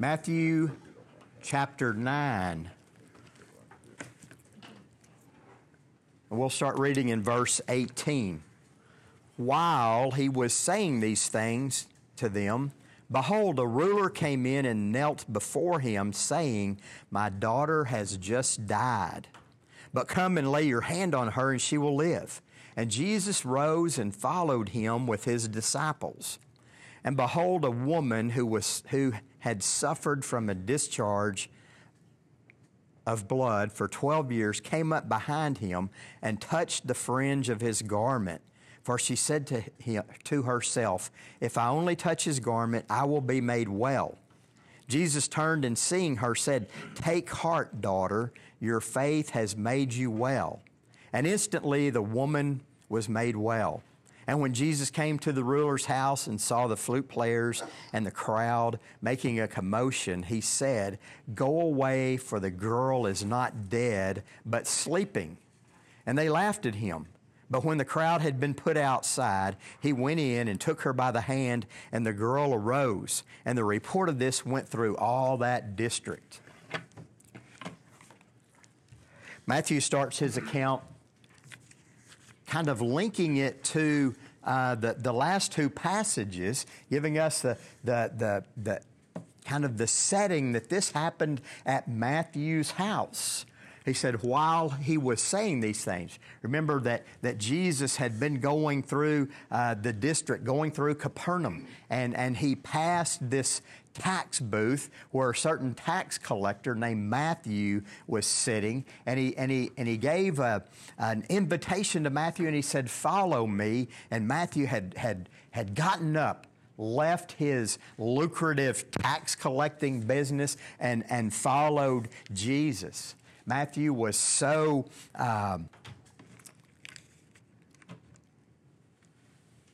Matthew chapter 9. And we'll start reading in verse 18. While he was saying these things to them, behold, a ruler came in and knelt before him, saying, My daughter has just died, but come and lay your hand on her, and she will live. And Jesus rose and followed him with his disciples. And behold, a woman who, was, who had suffered from a discharge of blood for 12 years came up behind him and touched the fringe of his garment. For she said to, him, to herself, If I only touch his garment, I will be made well. Jesus turned and seeing her said, Take heart, daughter, your faith has made you well. And instantly the woman was made well. And when Jesus came to the ruler's house and saw the flute players and the crowd making a commotion, he said, Go away, for the girl is not dead, but sleeping. And they laughed at him. But when the crowd had been put outside, he went in and took her by the hand, and the girl arose. And the report of this went through all that district. Matthew starts his account kind of linking it to uh, the, the last two passages, giving us the, the, the, the kind of the setting that this happened at Matthew's house. He said, while he was saying these things, remember that, that Jesus had been going through uh, the district, going through Capernaum, and, and he passed this tax booth where a certain tax collector named Matthew was sitting, and he, and he, and he gave a, an invitation to Matthew, and he said, Follow me. And Matthew had, had, had gotten up left his lucrative tax collecting business and, and followed Jesus. Matthew was so um,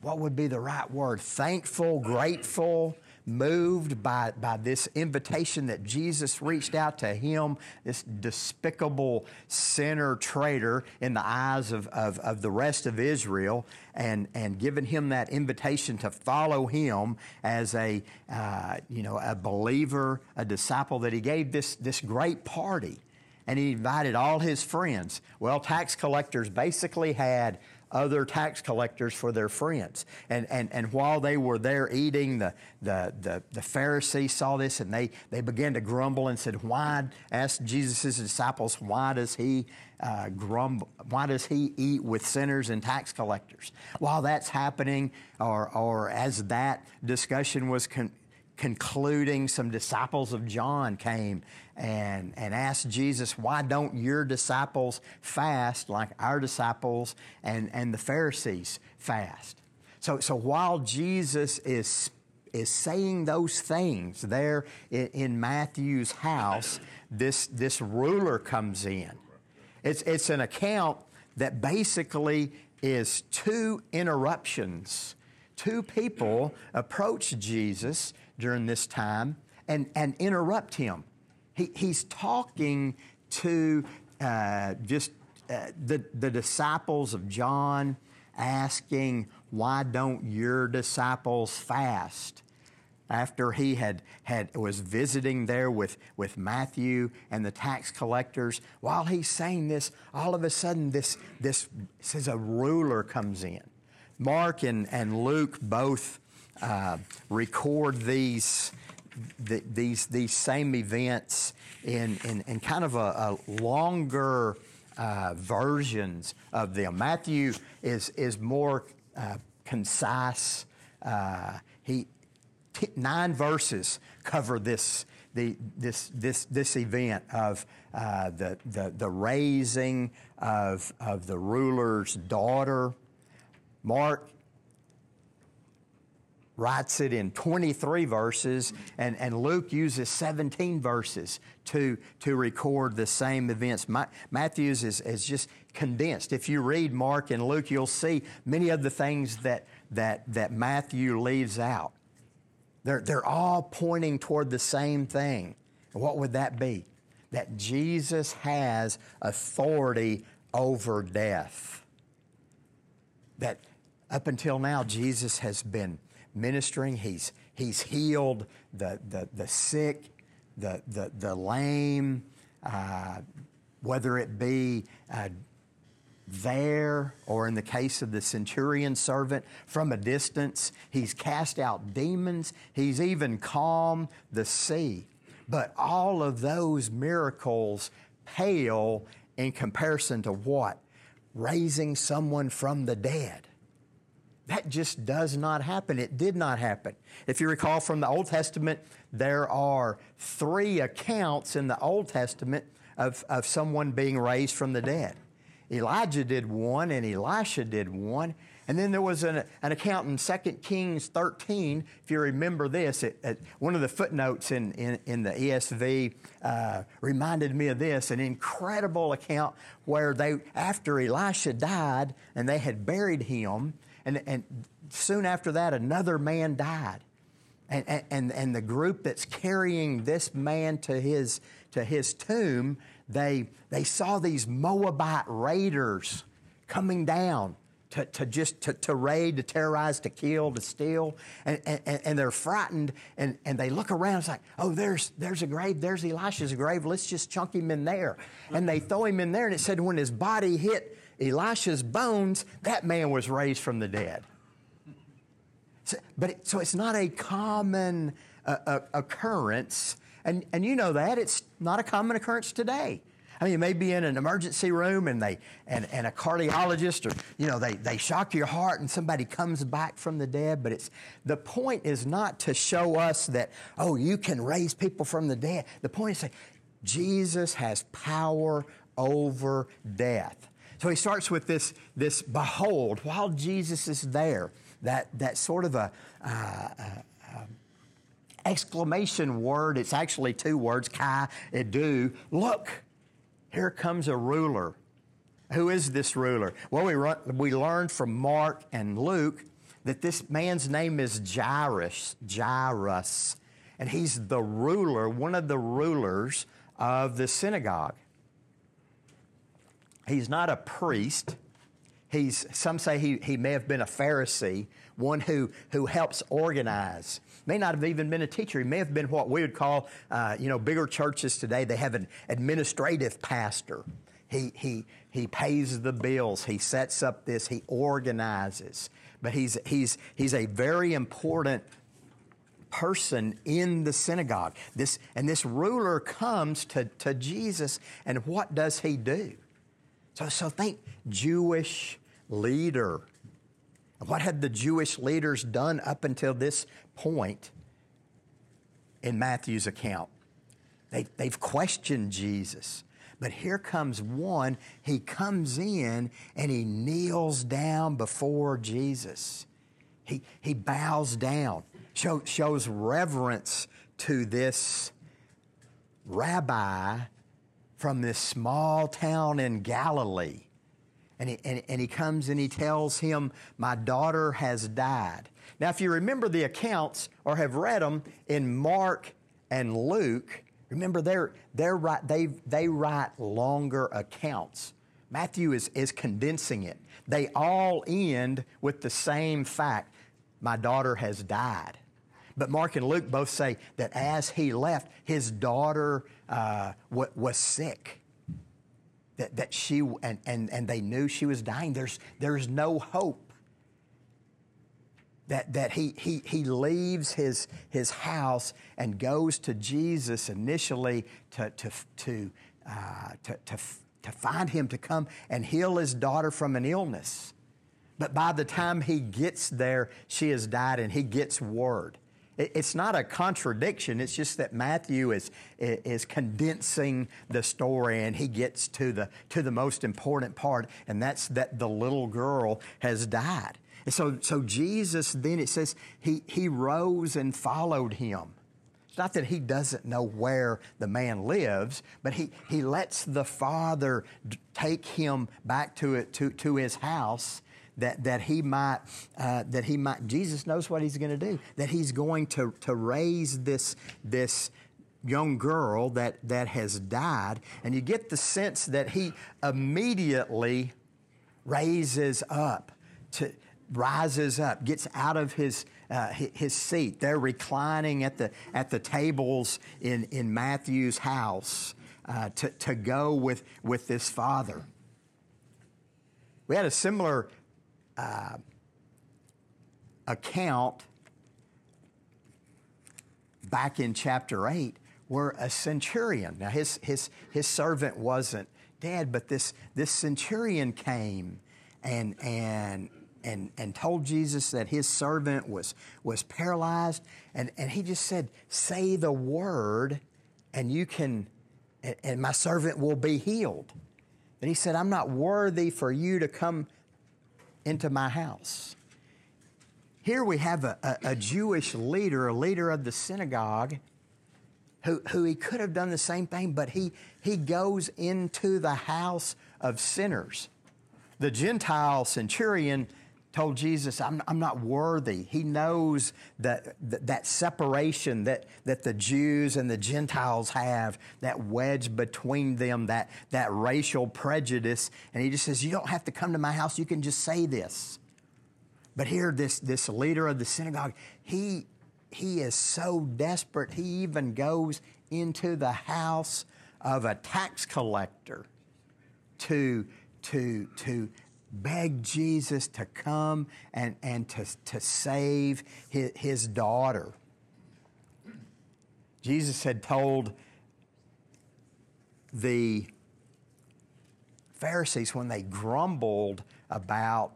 what would be the right word? Thankful, grateful, moved by, by this invitation that Jesus reached out to him, this despicable sinner traitor in the eyes of, of, of the rest of Israel, and, and given him that invitation to follow him as a, uh, you know, a believer, a disciple, that he gave this, this great party. And he invited all his friends. Well, tax collectors basically had other tax collectors for their friends. And, and, and while they were there eating, the, the, the, the Pharisees saw this and they, they began to grumble and said, Why, asked Jesus' disciples, why does he uh, grumble? Why does he eat with sinners and tax collectors? While that's happening, or, or as that discussion was con- concluding, some disciples of John came and, and asked Jesus, Why don't your disciples fast like our disciples and, and the Pharisees fast? So, so while Jesus is, is saying those things there in, in Matthew's house, this, this ruler comes in. It's, it's an account that basically is two interruptions. Two people approach Jesus during this time and, and interrupt him. He, he's talking to uh, just uh, the, the disciples of John, asking, Why don't your disciples fast? After he had, had was visiting there with, with Matthew and the tax collectors, while he's saying this, all of a sudden this, this says a ruler comes in. Mark and, and Luke both uh, record these, the, these, these same events in, in, in kind of a, a longer uh, versions of them. Matthew is, is more uh, concise. Uh, he, t- nine verses cover this, the, this, this, this event of uh, the, the, the raising of, of the ruler's daughter. Mark writes it in 23 verses, and, and Luke uses 17 verses to, to record the same events. My, Matthew's is, is just condensed. If you read Mark and Luke, you'll see many of the things that, that, that Matthew leaves out. They're, they're all pointing toward the same thing. what would that be? That Jesus has authority over death. That up until now, Jesus has been ministering. He's, he's healed the, the, the sick. the, the, the lame, uh, whether it be uh, there or in the case of the centurion servant from a distance. He's cast out demons. He's even calmed the sea. But all of those miracles pale in comparison to what? Raising someone from the dead. That just does not happen. It did not happen. If you recall from the Old Testament, there are three accounts in the Old Testament of, of someone being raised from the dead. Elijah did one and Elisha did one. And then there was an, an account in 2 Kings 13, if you remember this. It, it, one of the footnotes in, in, in the ESV uh, reminded me of this an incredible account where they, after Elisha died and they had buried him, and, and soon after that, another man died. And, and, and the group that's carrying this man to his, to his tomb, they, they saw these Moabite raiders coming down to, to just to, to raid, to terrorize, to kill, to steal. And, and, and they're frightened and, and they look around. It's like, oh, there's, there's a grave. There's Elisha's grave. Let's just chunk him in there. And they throw him in there. And it said when his body hit Elisha's bones, that man was raised from the dead. So, but it, so it's not a common uh, uh, occurrence. And, and you know that. It's not a common occurrence today. I mean, you may be in an emergency room and they and, and a cardiologist or you know they, they shock your heart and somebody comes back from the dead, but it's the point is not to show us that, oh, you can raise people from the dead. The point is say, Jesus has power over death. So he starts with this, this behold, while Jesus is there, that, that sort of a, uh, uh, exclamation word. It's actually two words, kai, idou. Look, here comes a ruler. Who is this ruler? Well, we, run, we learned from Mark and Luke that this man's name is Jairus, Jairus, and he's the ruler, one of the rulers of the synagogue. He's not a priest. He's, some say he, he may have been a Pharisee, one who, who helps organize. May not have even been a teacher. He may have been what we would call, uh, you know, bigger churches today. They have an administrative pastor. He, he, he pays the bills. He sets up this. He organizes. But he's, he's, he's a very important person in the synagogue. This, and this ruler comes to, to Jesus, and what does he do? So, so think Jewish leader. What had the Jewish leaders done up until this point in Matthew's account? They, they've questioned Jesus. But here comes one, he comes in and he kneels down before Jesus. He, he bows down, show, shows reverence to this rabbi from this small town in Galilee. And he, and, and he comes and he tells him, My daughter has died. Now, if you remember the accounts or have read them in Mark and Luke, remember they're, they're right, they, they write longer accounts. Matthew is, is condensing it. They all end with the same fact my daughter has died. But Mark and Luke both say that as he left, his daughter uh, w- was sick. That, that she, and, and, and they knew she was dying. There's, there's no hope. That, that he, he, he leaves his, his house and goes to Jesus initially to, to, to, uh, to, to, to find him to come and heal his daughter from an illness. But by the time he gets there, she has died and he gets word. It's not a contradiction. It's just that Matthew is, is condensing the story and he gets to the, to the most important part, and that's that the little girl has died. And so, so Jesus, then it says, he, he rose and followed him. It's not that he doesn't know where the man lives, but he, he lets the father take him back to, it, to, to his house that, that he might, uh, that he might, Jesus knows what he's going to do, that he's going to, to raise this, this young girl that, that has died. And you get the sense that he immediately raises up to, rises up, gets out of his, uh, his seat. They're reclining at the, at the tables in, in Matthew's house uh, to, to go with, with this father. We had a similar uh, account back in chapter 8 where a centurion, now his, his, his servant wasn't dead, but this, this centurion came and, and, and, and told Jesus that his servant was, was paralyzed. And, and he just said, Say the word, and you can, and, and my servant will be healed. And he said, I'm not worthy for you to come into my house. Here we have a, a, a Jewish leader, a leader of the synagogue, who, who he could have done the same thing, but he, he goes into the house of sinners. The Gentile centurion told Jesus, I'm, I'm not worthy. He knows that, that, that separation that, that the Jews and the Gentiles have, that wedge between them, that, that racial prejudice. And he just says, You don't have to come to my house, you can just say this. But here, this, this leader of the synagogue, he, he is so desperate, he even goes into the house of a tax collector to, to, to beg Jesus to come and, and to, to save his, his daughter. Jesus had told the Pharisees when they grumbled about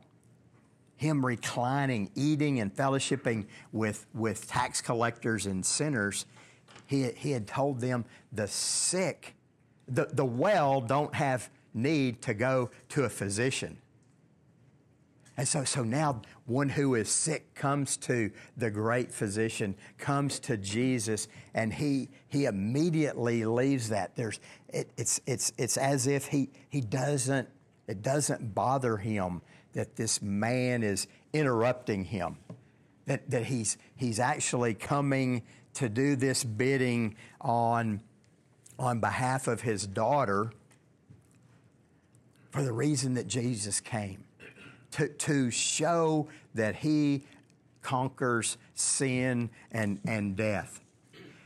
him reclining, eating, and fellowshipping with, with tax collectors and sinners, he, he had told them the sick, the, the well don't have need to go to a physician. And so, so now one who is sick comes to the great physician, comes to Jesus, and he, he immediately leaves that. There's, it, it's, it's, it's as if he, he doesn't, it doesn't bother him that this man is interrupting him, that, that he's, he's actually coming to do this bidding on, on behalf of his daughter for the reason that Jesus came to, to show that he conquers sin and, and death.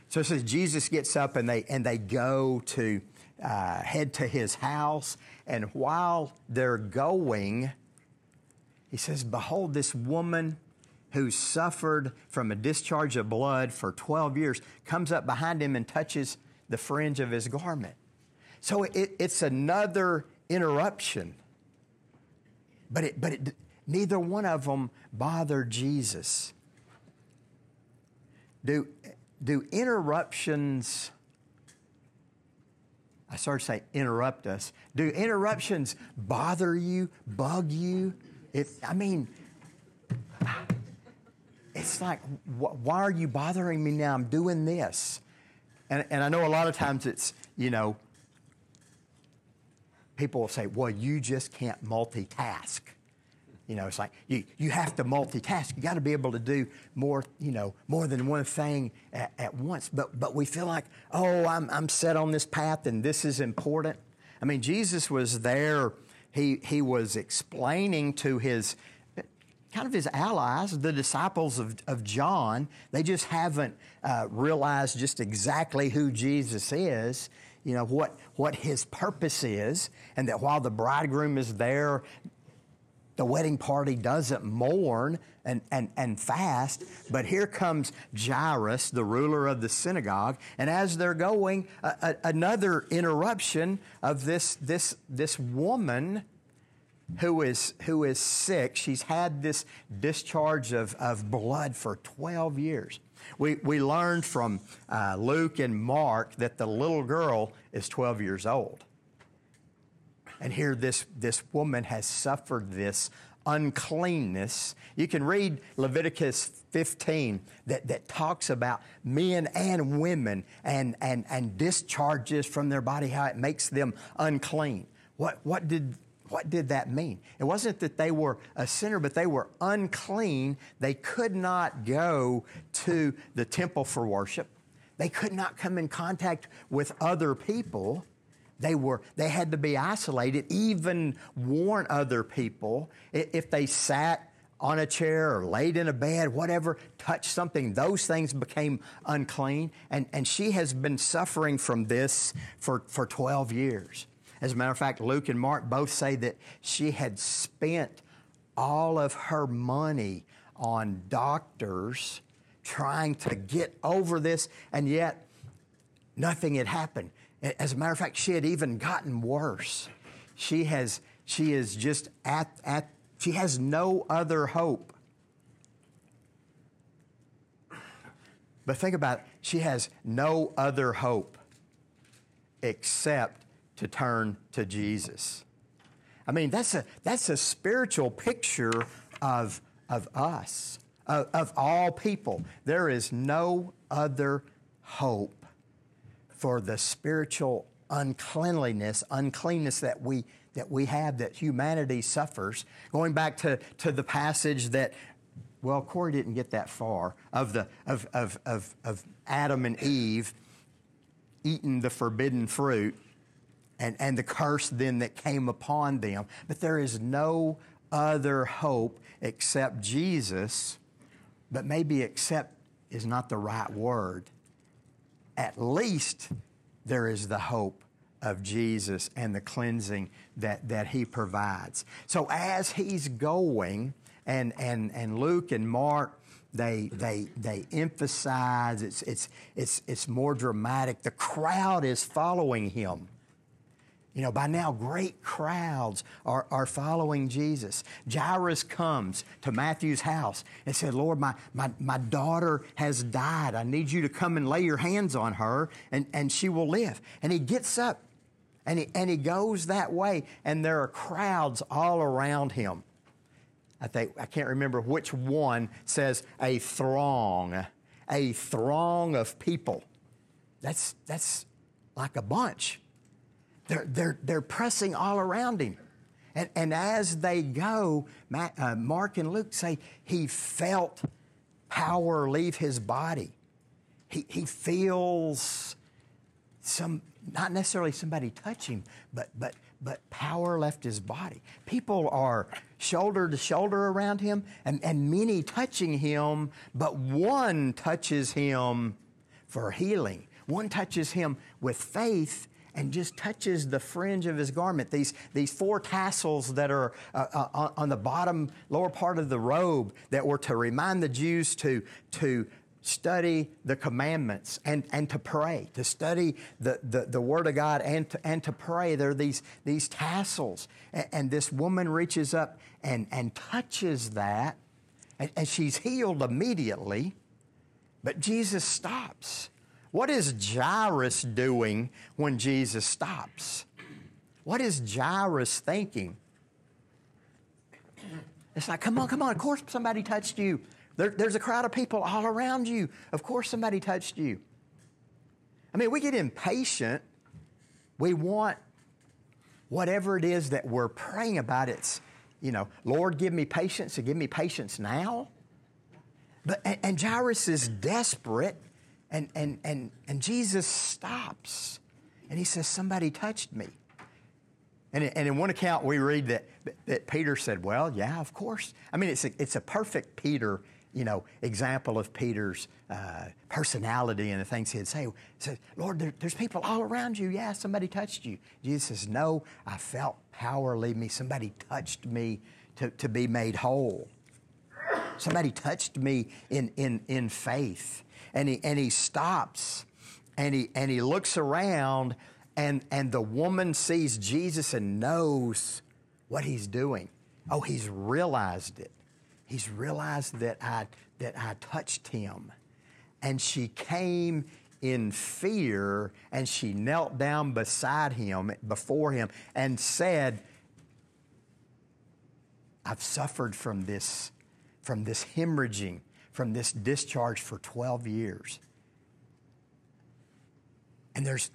So it says Jesus gets up and they, and they go to uh, head to his house. And while they're going, he says, Behold, this woman who suffered from a discharge of blood for 12 years comes up behind him and touches the fringe of his garment. So it, it's another interruption but, it, but it, neither one of them bothered Jesus. Do, do interruptions, I started to say interrupt us, do interruptions bother you, bug you? If, I mean, it's like, wh- why are you bothering me now? I'm doing this. And, and I know a lot of times it's, you know, people will say, well, you just can't multitask. You know, it's like you, you have to multitask. You got to be able to do more, you know, more than one thing at, at, once. But, but we feel like, oh, I'm, I'm set on this path and this is important. I mean, Jesus was there. He, he was explaining to his kind of his allies, the disciples of, of John. They just haven't uh, realized just exactly who Jesus is you know, what, what his purpose is, and that while the bridegroom is there, the wedding party doesn't mourn and, and, and fast, but here comes Jairus, the ruler of the synagogue, and as they're going, a, a, another interruption of this, this, this woman who is, who is sick. She's had this discharge of, of blood for 12 years. We, we learned from uh, Luke and Mark that the little girl is 12 years old. And here, this, this woman has suffered this uncleanness. You can read Leviticus 15 that, that talks about men and women and, and, and discharges from their body, how it makes them unclean. What, what did what did that mean? It wasn't that they were a sinner, but they were unclean. They could not go to the temple for worship. They could not come in contact with other people. They were they had to be isolated, even warn other people if they sat on a chair or laid in a bed, whatever, touched something, those things became unclean. And, and she has been suffering from this for, for 12 years. As a matter of fact, Luke and Mark both say that she had spent all of her money on doctors trying to get over this, and yet nothing had happened. As a matter of fact, she had even gotten worse. She has she is just at, at she has no other hope. But think about it. She has no other hope except to turn to Jesus. I mean, that's a, that's a spiritual picture of, of us, of, of all people. There is no other hope for the spiritual uncleanliness, uncleanness that we, that we have, that humanity suffers. Going back to, to the passage that, well, Corey didn't get that far, of, the, of, of, of, of Adam and Eve eating the forbidden fruit and, and the curse then that came upon them. But there is no other hope except Jesus, but maybe except is not the right word. At least there is the hope of Jesus and the cleansing that, that he provides. So as he's going, and, and, and Luke and Mark, they, they, they emphasize, it's, it's, it's, it's more dramatic. The crowd is following him. You know, by now, great crowds are, are following Jesus. Jairus comes to Matthew's house and said, Lord, my, my, my daughter has died. I need you to come and lay your hands on her, and, and she will live. And he gets up and he, and he goes that way, and there are crowds all around him. I think, I can't remember which one says a throng, a throng of people. That's, that's like a bunch. They're, they're, they're pressing all around him. And, and as they go, uh, Mark and Luke say he felt power leave his body. He, he feels some, not necessarily somebody touch him, but, but, but power left his body. People are shoulder to shoulder around him and, and many touching him, but one touches him for healing. One touches him with faith and just touches the fringe of his garment. These, these four tassels that are uh, uh, on the bottom, lower part of the robe that were to remind the Jews to, to study the commandments and, and to pray, to study the, the, the Word of God and to, and to pray. There are these, these tassels. And, and this woman reaches up and, and touches that, and, and she's healed immediately. But Jesus stops what is Jairus doing when Jesus stops? What is Jairus thinking? It's like, come on, come on. Of course somebody touched you. There, there's a crowd of people all around you. Of course somebody touched you. I mean, we get impatient. We want whatever it is that we're praying about. It's, you know, Lord, give me patience and give me patience now. But, and, and Jairus is desperate and, and, and, and Jesus stops and he says, Somebody touched me. And, and in one account, we read that, that Peter said, Well, yeah, of course. I mean, it's a, it's a perfect Peter you know, example of Peter's uh, personality and the things he'd say. He said, Lord, there, there's people all around you. Yeah, somebody touched you. Jesus says, No, I felt power leave me. Somebody touched me to, to be made whole. Somebody touched me in, in, in faith and he, and he stops and he, and he looks around and, and the woman sees Jesus and knows what he's doing. Oh, he's realized it. He's realized that I, that I touched him. And she came in fear and she knelt down beside him, before him, and said, I've suffered from this, from this hemorrhaging from this discharge for 12 years. And there's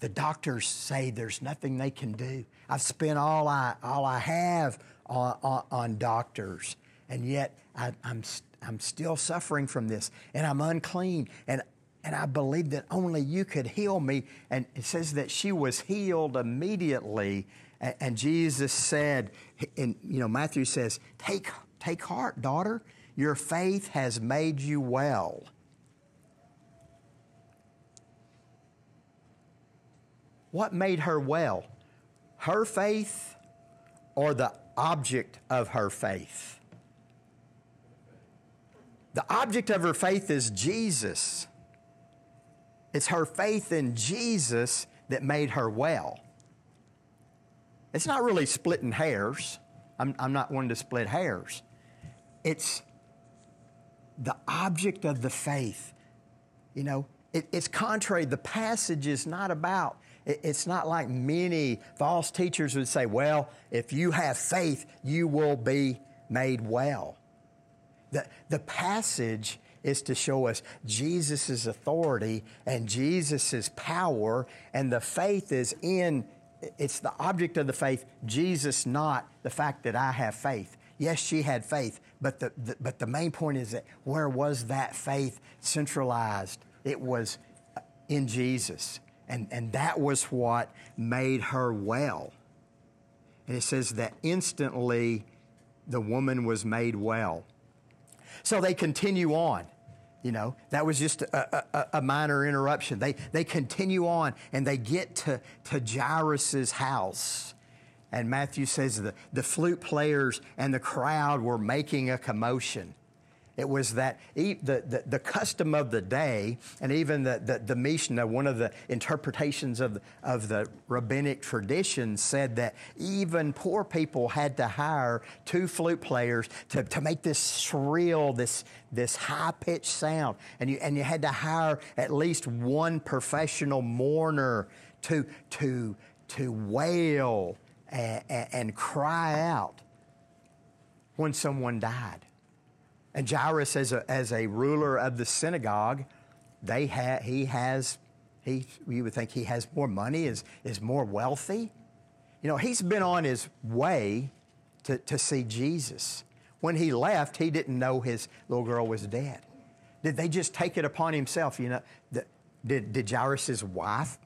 the doctors say there's nothing they can do. I've spent all I, all I have on, on, on doctors, and yet I, I'm, I'm still suffering from this, and I'm unclean, and, and I believe that only you could heal me. And it says that she was healed immediately. And, and Jesus said, and you know, Matthew says, take Take heart, daughter. Your faith has made you well. What made her well? Her faith or the object of her faith? The object of her faith is Jesus. It's her faith in Jesus that made her well. It's not really splitting hairs. I'm, I'm not one to split hairs. It's the object of the faith. You know, it, it's contrary. The passage is not about, it, it's not like many false teachers would say, well, if you have faith, you will be made well. The, the passage is to show us Jesus' authority and Jesus' power, and the faith is in, it's the object of the faith, Jesus, not the fact that I have faith. Yes, she had faith, but the, the, but the main point is that where was that faith centralized? It was uh, in Jesus. And, and that was what made her well. And it says that instantly the woman was made well. So they continue on. You know, that was just a, a, a, minor interruption. They, they continue on and they get to, to Jairus' house. And Matthew says the, the flute players and the crowd were making a commotion. It was that the, the, the custom of the day, and even the, the, the Mishnah, one of the interpretations of, of the rabbinic tradition, said that even poor people had to hire two flute players to, to make this shrill, this, this high pitched sound. And you, and you had to hire at least one professional mourner to, to, to wail and, cry out when someone died. And Jairus, as a, as a ruler of the synagogue, they ha- he has, he, you would think he has more money, is, is more wealthy. You know, he's been on his way to, to see Jesus. When he left, he didn't know his little girl was dead. Did they just take it upon himself? You know, the, did, did Jairus' wife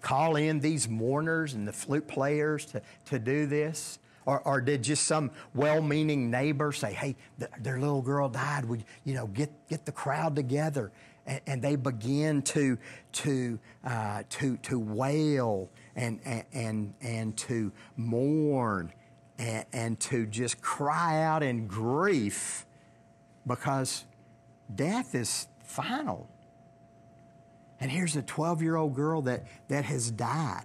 call in these mourners and the flute players to, to do this? Or, or did just some well-meaning neighbor say, "Hey, th- their little girl died. We, you know, get get the crowd together," and, and they begin to to uh, to to wail and and, and to mourn and, and to just cry out in grief because death is final. And here's a 12 year old girl that, that has died.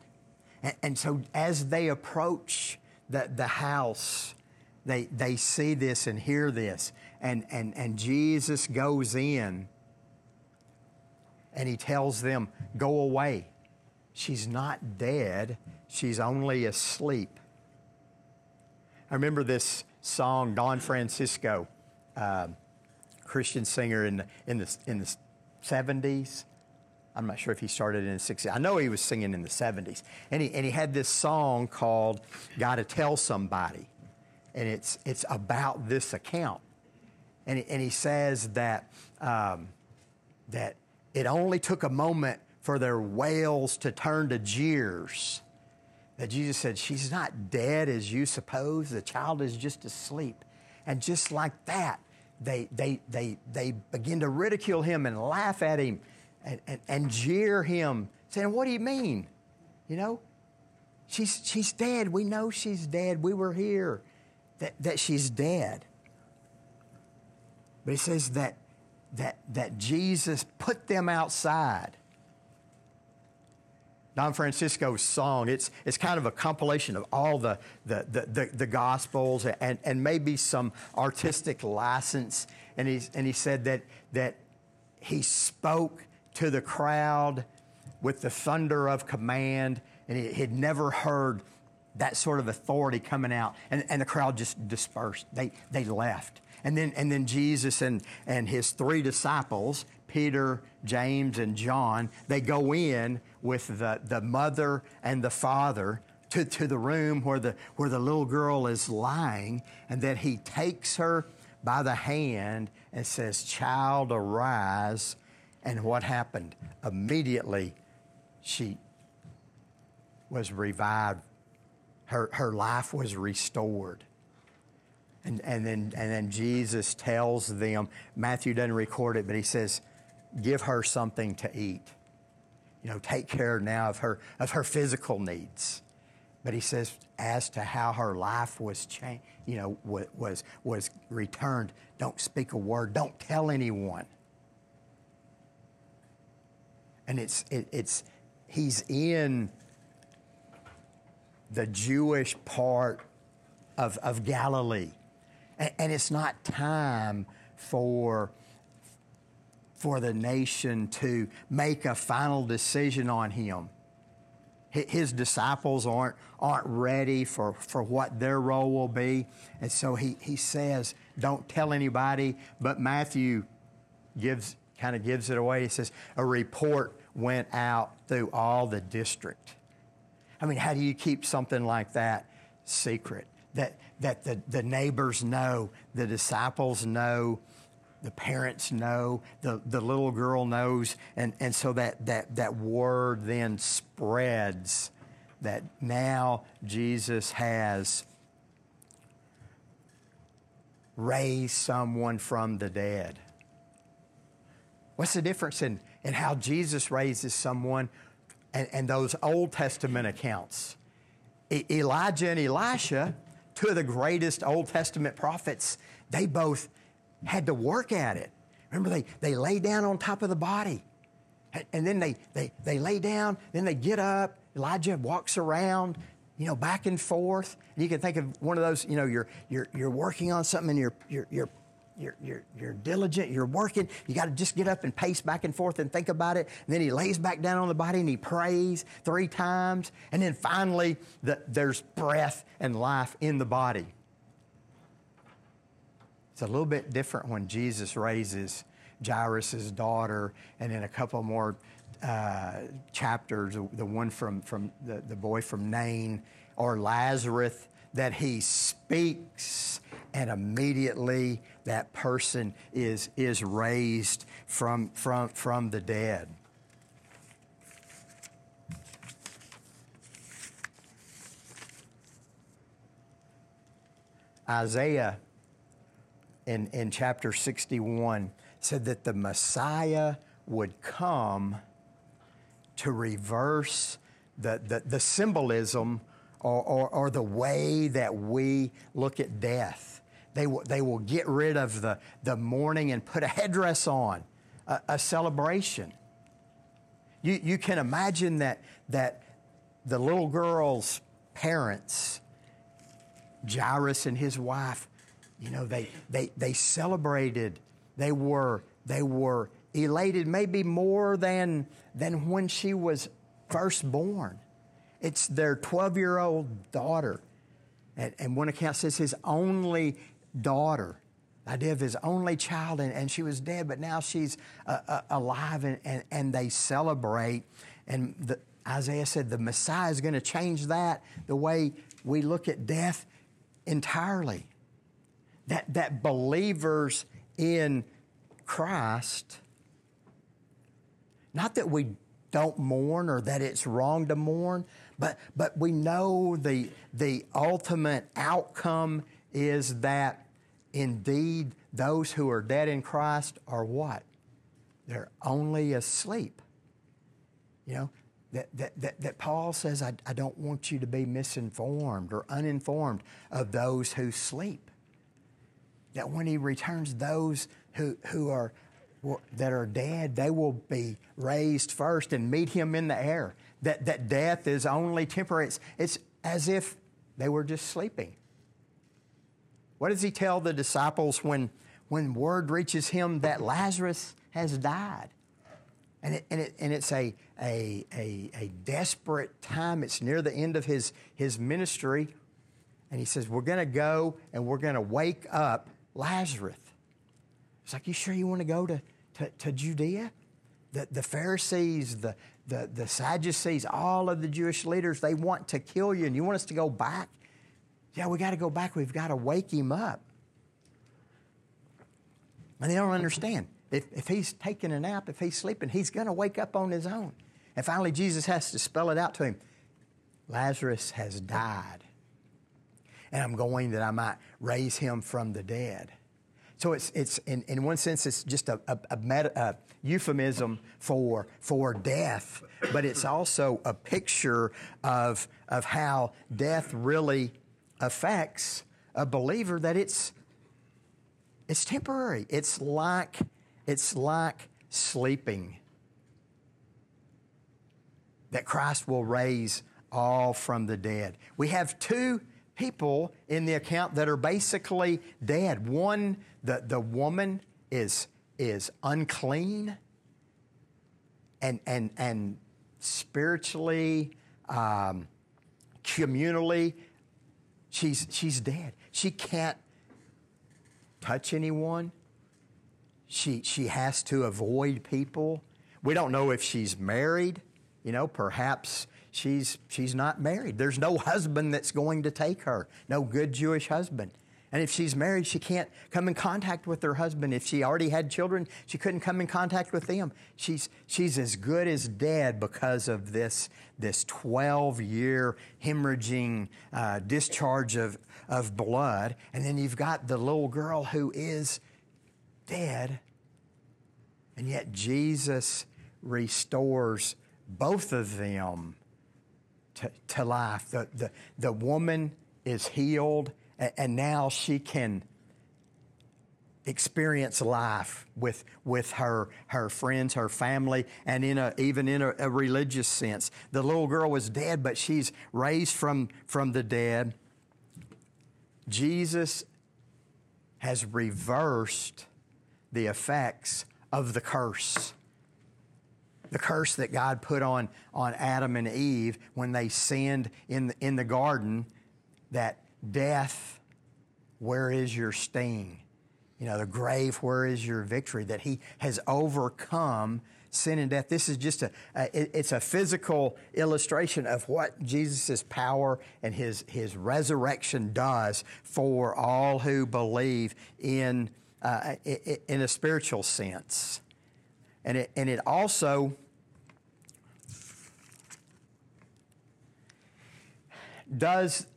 And, and, so as they approach the, the house, they, they see this and hear this. And, and, and Jesus goes in and he tells them, Go away. She's not dead, she's only asleep. I remember this song, Don Francisco, uh, Christian singer in the, in the, in the 70s. I'm not sure if he started in the 60s. I know he was singing in the 70s. And he, and he had this song called Gotta Tell Somebody. And it's, it's about this account. And he, and he says that, um, that it only took a moment for their wails to turn to jeers. That Jesus said, She's not dead as you suppose. The child is just asleep. And just like that, they, they, they, they begin to ridicule him and laugh at him and, and, and jeer him, saying, What do you mean? You know, she's, she's dead. We know she's dead. We were here, that, that she's dead. But he says that, that, that Jesus put them outside. Don Francisco's song, it's, it's kind of a compilation of all the, the, the, the, the Gospels and, and maybe some artistic license. And, he's, and he said that, that he spoke to the crowd with the thunder of command, and he had never heard that sort of authority coming out. And, and the crowd just dispersed. They, they left. And then, and then Jesus and, and his three disciples, Peter, James, and John, they go in with the, the mother and the father to, to the room where the, where the little girl is lying. And then he takes her by the hand and says, Child, arise. And what happened? Immediately, she was revived her, her life was restored. And, and, then, and then Jesus tells them, Matthew doesn't record it, but he says, give her something to eat. You know, take care now of her, of her physical needs. But he says, as to how her life was changed, you know, was, was returned, don't speak a word, don't tell anyone. And it's, it, it's, he's in the Jewish part of, of Galilee. And, and it's not time for, for the nation to make a final decision on him. His disciples aren't, aren't ready for, for what their role will be. And so he, he says, don't tell anybody. But Matthew gives, kind of gives it away. He says, a report went out through all the district. I mean, how do you keep something like that secret? That, that the, the neighbors know, the disciples know, the parents know, the, the little girl knows, and, and so that, that, that word then spreads that now Jesus has raised someone from the dead. What's the difference in, in how Jesus raises someone and, and those Old Testament accounts? E- Elijah and Elisha two of the greatest Old Testament prophets, they both had to work at it. Remember, they, they lay down on top of the body. And then they, they, they lay down, then they get up. Elijah walks around, you know, back and forth. And you can think of one of those, you know, you're, you're, you're working on something and you're, you're, you're you're, you're, you're diligent, you're working, you got to just get up and pace back and forth and think about it. And then he lays back down on the body and he prays three times. And then finally, the, there's breath and life in the body. It's a little bit different when Jesus raises Jairus' daughter, and in a couple more uh, chapters, the one from, from the, the boy from Nain, or Lazarus, that he speaks and immediately that person is, is raised from, from, from the dead. Isaiah in, in chapter 61 said that the Messiah would come to reverse the, the, the symbolism or, or, or, the way that we look at death. They will, they will get rid of the, the mourning and put a headdress on, a, a celebration. You, you can imagine that, that the little girl's parents, Jairus and his wife, you know, they, they, they celebrated. They were, they were elated maybe more than, than when she was first born. It's their 12 year old daughter. And, and one account says his only daughter, idea of his only child, and, and she was dead, but now she's uh, uh, alive, and, and, and, they celebrate. And the, Isaiah said the Messiah is going to change that, the way we look at death entirely. That, that believers in Christ, not that we don't mourn or that it's wrong to mourn, but, but we know the, the ultimate outcome is that Indeed, those who are dead in Christ are what? They're only asleep. You know, that, that, that, that Paul says, I, I don't want you to be misinformed or uninformed of those who sleep. That when he returns, those who, who are that are dead, they will be raised first and meet him in the air. That, that death is only temporary. It's, it's as if they were just sleeping. What does he tell the disciples when, when word reaches him that Lazarus has died? And, it, and, it, and it's a, a, a, a desperate time. It's near the end of his, his ministry. And he says, We're going to go and we're going to wake up Lazarus. It's like, You sure you want to go to, to, Judea? The, the Pharisees, the, the, the Sadducees, all of the Jewish leaders, they want to kill you, and you want us to go back yeah, we got to go back. We've got to wake him up. And they don't understand. If, if he's taking a nap, if he's sleeping, he's going to wake up on his own. And finally, Jesus has to spell it out to him Lazarus has died. and I'm going that I might raise him from the dead. So it's, it's in, in one sense, it's just a, a, a, meta, a euphemism for, for death, but it's also a picture of, of how death really affects a believer that it's, it's temporary. It's like, it's like sleeping. That Christ will raise all from the dead. We have two people in the account that are basically dead. One, the, the woman is, is unclean and, and, and spiritually, um, communally, she's, she's dead. She can't touch anyone. She, she has to avoid people. We don't know if she's married. You know, perhaps she's, she's not married. There's no husband that's going to take her, no good Jewish husband. And if she's married, she can't come in contact with her husband. If she already had children, she couldn't come in contact with them. She's, she's as good as dead because of this, this 12 year hemorrhaging uh, discharge of, of blood. And then you've got the little girl who is dead. And yet Jesus restores both of them to, to life. The, the, the woman is healed and now she can experience life with, with her, her friends, her family, and in a, even in a, a, religious sense. The little girl was dead, but she's raised from, from the dead. Jesus has reversed the effects of the curse. The curse that God put on, on Adam and Eve when they sinned in the, in the garden, that death, where is your sting? You know, the grave, where is your victory? That he has overcome sin and death. This is just a, a it's a physical illustration of what Jesus' power and his, his resurrection does for all who believe in, uh, in a spiritual sense. And it, and it also does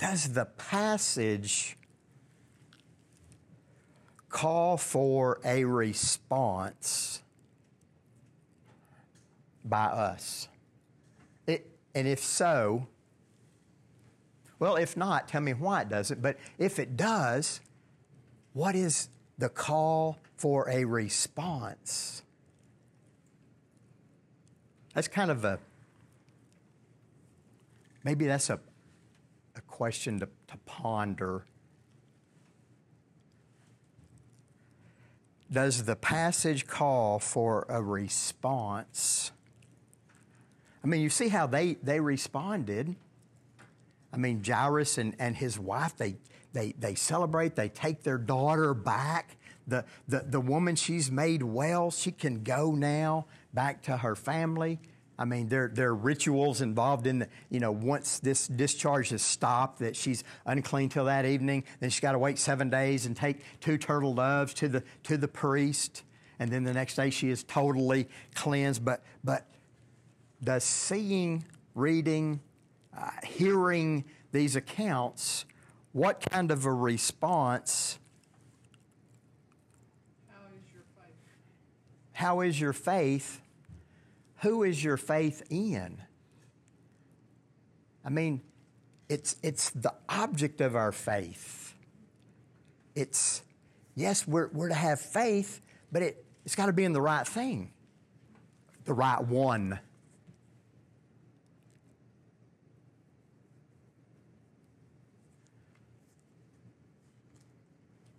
does the passage call for a response by us? It, and if so, well, if not, tell me why it doesn't. But if it does, what is the call for a response? That's kind of a, maybe that's a, a question to, to ponder. Does the passage call for a response? I mean, you see how they, they responded. I mean, Jairus and, and his wife, they, they, they celebrate, they take their daughter back. The, the, the woman, she's made well, she can go now back to her family. I mean, there, there are rituals involved in the, you know, once this discharge is stopped, that she's unclean till that evening, then she's got to wait seven days and take two turtle doves to the, to the priest. And then the next day she is totally cleansed. But, but the seeing, reading, uh, hearing these accounts, what kind of a response? How is your faith? How is your faith? Who is your faith in? I mean, it's, it's the object of our faith. It's, yes, we're, we're to have faith, but it, it's got to be in the right thing, the right one.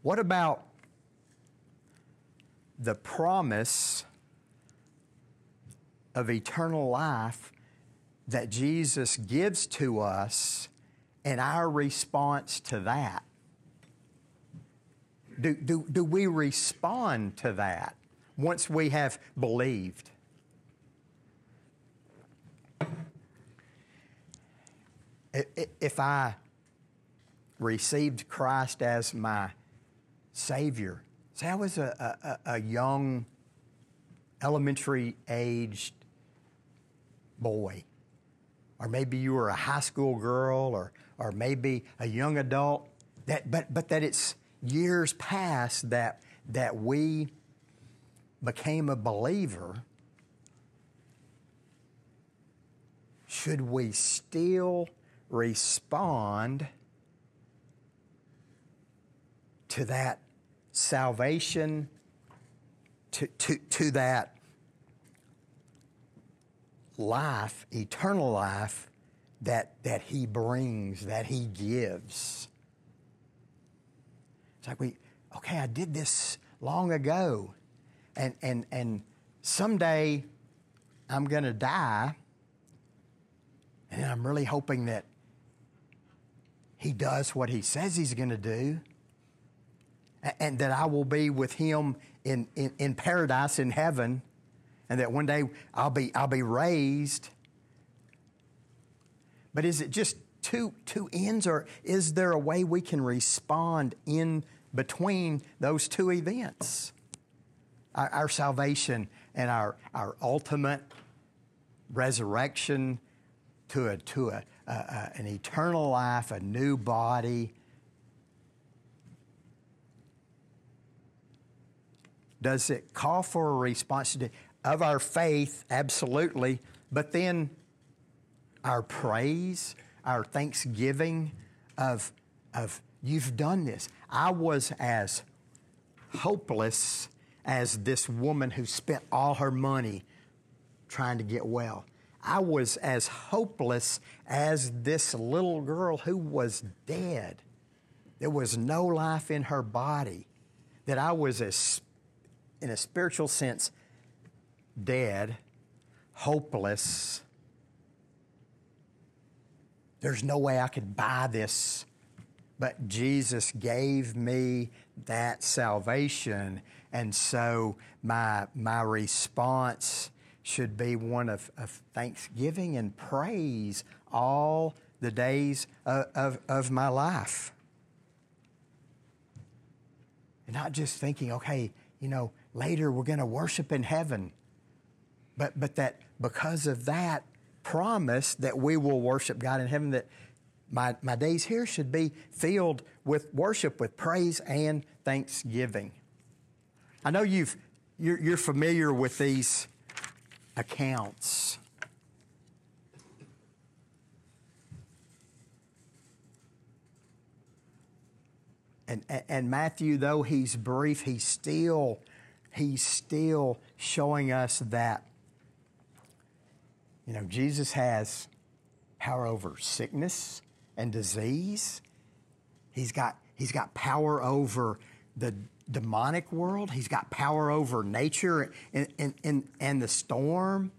What about the promise of eternal life that Jesus gives to us and our response to that. Do, do, do we respond to that once we have believed? If I received Christ as my Savior, say I was a, a, a young, elementary aged boy. Or maybe you were a high school girl, or, or maybe a young adult, that, but, but that it's years past that, that we became a believer, should we still respond to that salvation, to, to, to that life, eternal life that, that He brings, that He gives. It's like we, okay, I did this long ago, and, and, and someday I'm going to die, and I'm really hoping that He does what He says He's going to do, and, and that I will be with Him in, in, in paradise in heaven and that one day I'll be, I'll be raised. But is it just two, two ends, or is there a way we can respond in between those two events? Our, our salvation and our, our ultimate resurrection to, a, to a, a, a, an eternal life, a new body. Does it call for a response? Of our faith, absolutely, but then our praise, our thanksgiving of, of you've done this. I was as hopeless as this woman who spent all her money trying to get well. I was as hopeless as this little girl who was dead. There was no life in her body. That I was, as, in a spiritual sense, dead, hopeless. There's no way I could buy this. But Jesus gave me that salvation. And so my, my response should be one of, of thanksgiving and praise all the days of, of, of my life. And not just thinking, okay, you know, later we're going to worship in heaven. But, but that because of that promise that we will worship God in heaven, that my, my days here should be filled with worship, with praise and thanksgiving. I know you've, you're, you're familiar with these accounts. And, and Matthew, though he's brief, he's still, he's still showing us that you know, Jesus has power over sickness and disease. He's got, he's got power over the demonic world. He's got power over nature and, and, and, and the storm.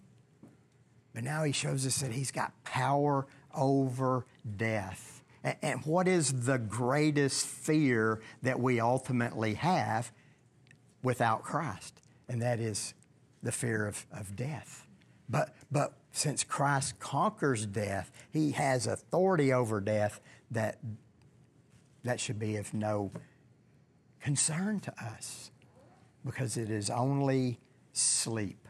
But now he shows us that he's got power over death. And, and what is the greatest fear that we ultimately have without Christ? And that is the fear of, of death. But, but since Christ conquers death, he has authority over death that, that should be of no concern to us because it is only sleep.